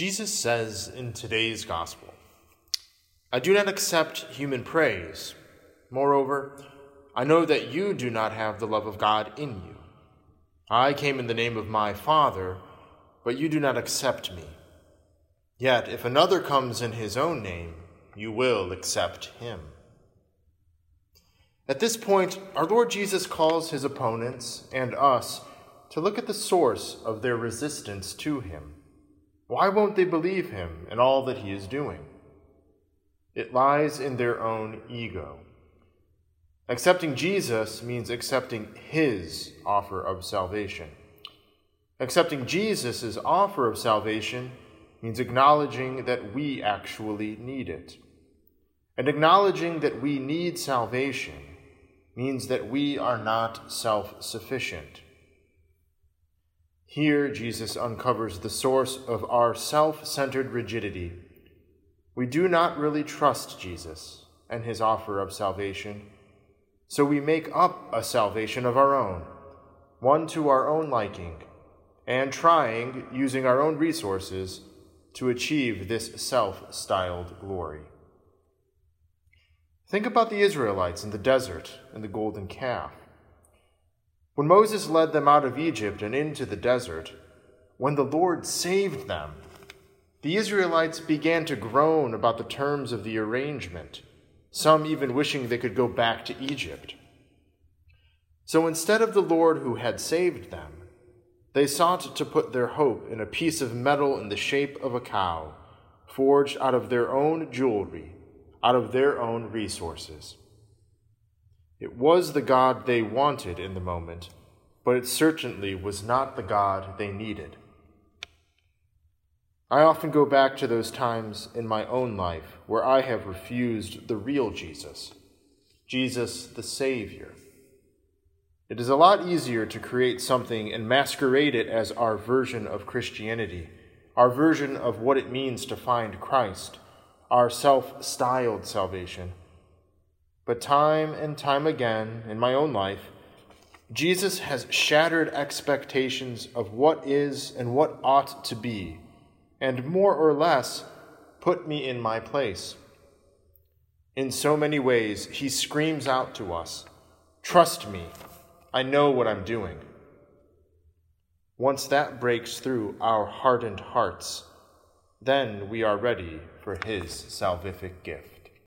Jesus says in today's gospel, I do not accept human praise. Moreover, I know that you do not have the love of God in you. I came in the name of my Father, but you do not accept me. Yet, if another comes in his own name, you will accept him. At this point, our Lord Jesus calls his opponents and us to look at the source of their resistance to him. Why won't they believe him and all that he is doing? It lies in their own ego. Accepting Jesus means accepting his offer of salvation. Accepting Jesus' offer of salvation means acknowledging that we actually need it. And acknowledging that we need salvation means that we are not self sufficient. Here, Jesus uncovers the source of our self centered rigidity. We do not really trust Jesus and his offer of salvation, so we make up a salvation of our own, one to our own liking, and trying, using our own resources, to achieve this self styled glory. Think about the Israelites in the desert and the golden calf. When Moses led them out of Egypt and into the desert, when the Lord saved them, the Israelites began to groan about the terms of the arrangement, some even wishing they could go back to Egypt. So instead of the Lord who had saved them, they sought to put their hope in a piece of metal in the shape of a cow, forged out of their own jewelry, out of their own resources. It was the God they wanted in the moment, but it certainly was not the God they needed. I often go back to those times in my own life where I have refused the real Jesus, Jesus the Savior. It is a lot easier to create something and masquerade it as our version of Christianity, our version of what it means to find Christ, our self styled salvation but time and time again in my own life, Jesus has shattered expectations of what is and what ought to be, and more or less put me in my place. In so many ways, he screams out to us Trust me, I know what I'm doing. Once that breaks through our hardened hearts, then we are ready for his salvific gift.